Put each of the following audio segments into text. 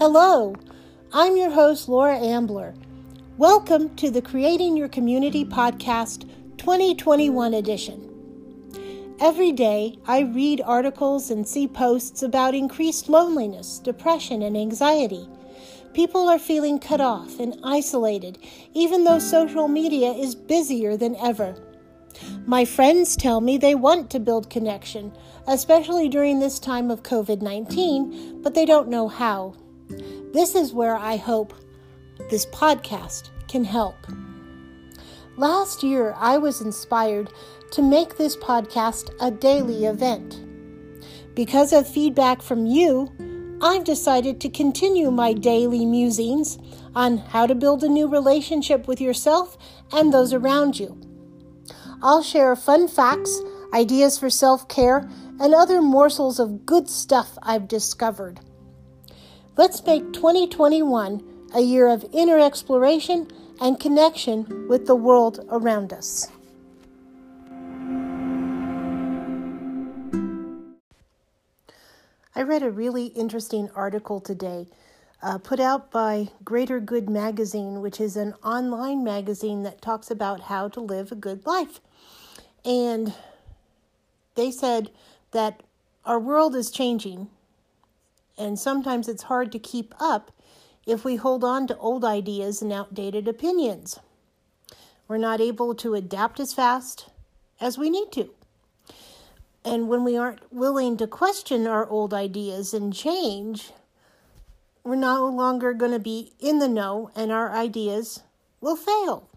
Hello, I'm your host, Laura Ambler. Welcome to the Creating Your Community Podcast 2021 edition. Every day, I read articles and see posts about increased loneliness, depression, and anxiety. People are feeling cut off and isolated, even though social media is busier than ever. My friends tell me they want to build connection, especially during this time of COVID 19, but they don't know how. This is where I hope this podcast can help. Last year, I was inspired to make this podcast a daily event. Because of feedback from you, I've decided to continue my daily musings on how to build a new relationship with yourself and those around you. I'll share fun facts, ideas for self care, and other morsels of good stuff I've discovered. Let's make 2021 a year of inner exploration and connection with the world around us. I read a really interesting article today uh, put out by Greater Good Magazine, which is an online magazine that talks about how to live a good life. And they said that our world is changing, and sometimes it's hard to keep up if we hold on to old ideas and outdated opinions. We're not able to adapt as fast as we need to. And when we aren't willing to question our old ideas and change, we're no longer going to be in the know and our ideas will fail.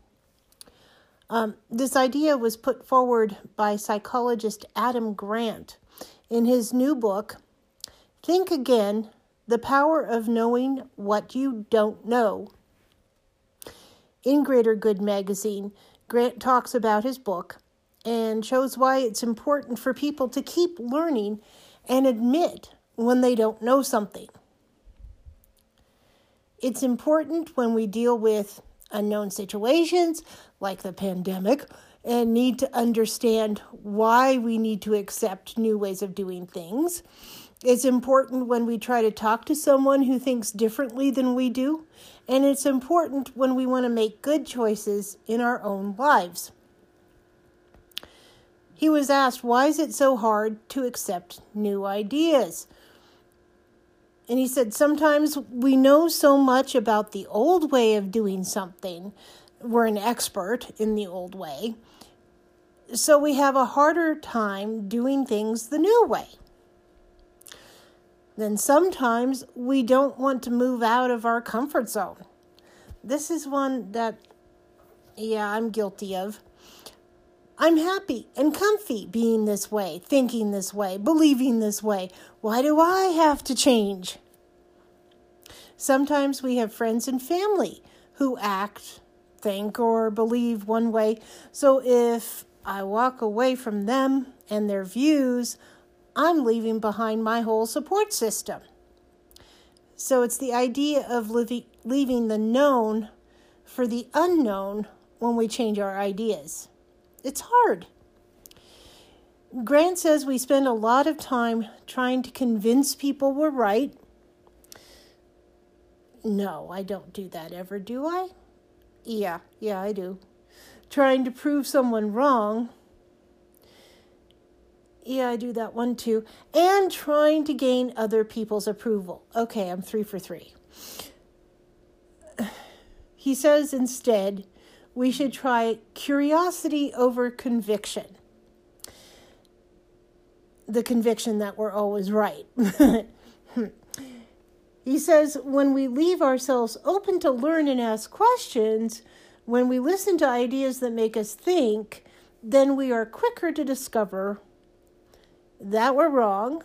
Um, this idea was put forward by psychologist Adam Grant in his new book, Think Again The Power of Knowing What You Don't Know. In Greater Good magazine, Grant talks about his book and shows why it's important for people to keep learning and admit when they don't know something. It's important when we deal with unknown situations like the pandemic and need to understand why we need to accept new ways of doing things. It's important when we try to talk to someone who thinks differently than we do, and it's important when we want to make good choices in our own lives. He was asked, Why is it so hard to accept new ideas? And he said, Sometimes we know so much about the old way of doing something, we're an expert in the old way, so we have a harder time doing things the new way. Then sometimes we don't want to move out of our comfort zone. This is one that, yeah, I'm guilty of. I'm happy and comfy being this way, thinking this way, believing this way. Why do I have to change? Sometimes we have friends and family who act, think, or believe one way. So if I walk away from them and their views, I'm leaving behind my whole support system. So it's the idea of living, leaving the known for the unknown when we change our ideas. It's hard. Grant says we spend a lot of time trying to convince people we're right. No, I don't do that ever, do I? Yeah, yeah, I do. Trying to prove someone wrong. Yeah, I do that one too. And trying to gain other people's approval. Okay, I'm three for three. He says instead, we should try curiosity over conviction. The conviction that we're always right. he says when we leave ourselves open to learn and ask questions, when we listen to ideas that make us think, then we are quicker to discover that we're wrong,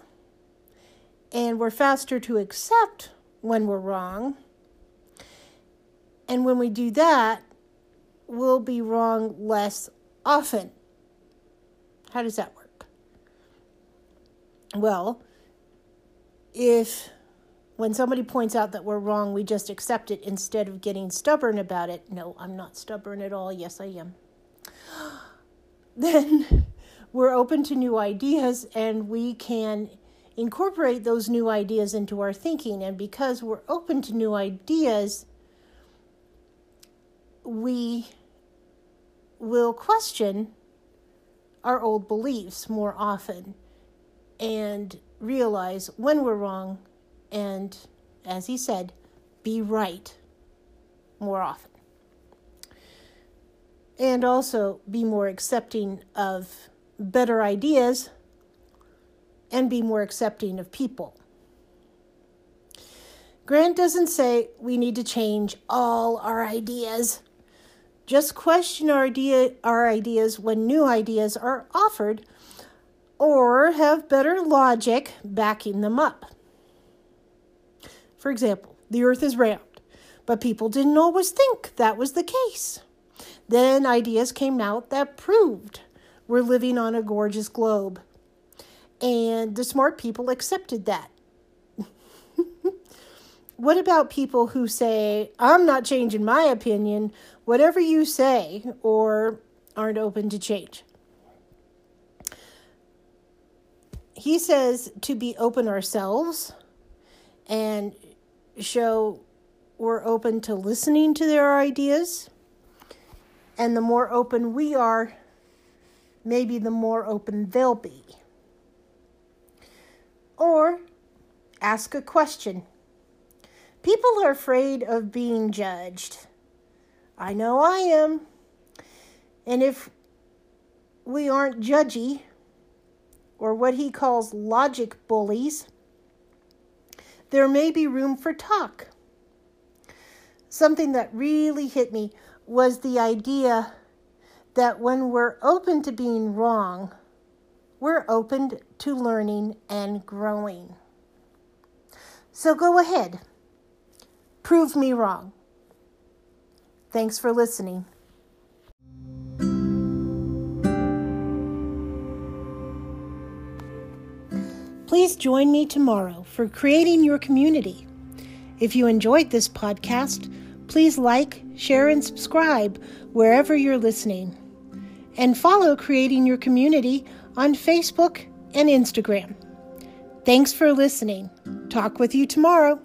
and we're faster to accept when we're wrong. And when we do that, we'll be wrong less often. How does that work? Well, if when somebody points out that we're wrong, we just accept it instead of getting stubborn about it. No, I'm not stubborn at all. Yes, I am. Then we're open to new ideas and we can incorporate those new ideas into our thinking. And because we're open to new ideas, we will question our old beliefs more often and realize when we're wrong and, as he said, be right more often. And also be more accepting of better ideas and be more accepting of people. Grant doesn't say we need to change all our ideas. Just question our, idea, our ideas when new ideas are offered or have better logic backing them up. For example, the earth is round, but people didn't always think that was the case. Then ideas came out that proved we're living on a gorgeous globe. And the smart people accepted that. what about people who say, I'm not changing my opinion, whatever you say, or aren't open to change? He says to be open ourselves and show we're open to listening to their ideas. And the more open we are, maybe the more open they'll be. Or ask a question. People are afraid of being judged. I know I am. And if we aren't judgy, or what he calls logic bullies, there may be room for talk. Something that really hit me was the idea that when we're open to being wrong, we're open to learning and growing. So go ahead, prove me wrong. Thanks for listening. Please join me tomorrow for creating your community. If you enjoyed this podcast, please like, share, and subscribe wherever you're listening. And follow Creating Your Community on Facebook and Instagram. Thanks for listening. Talk with you tomorrow.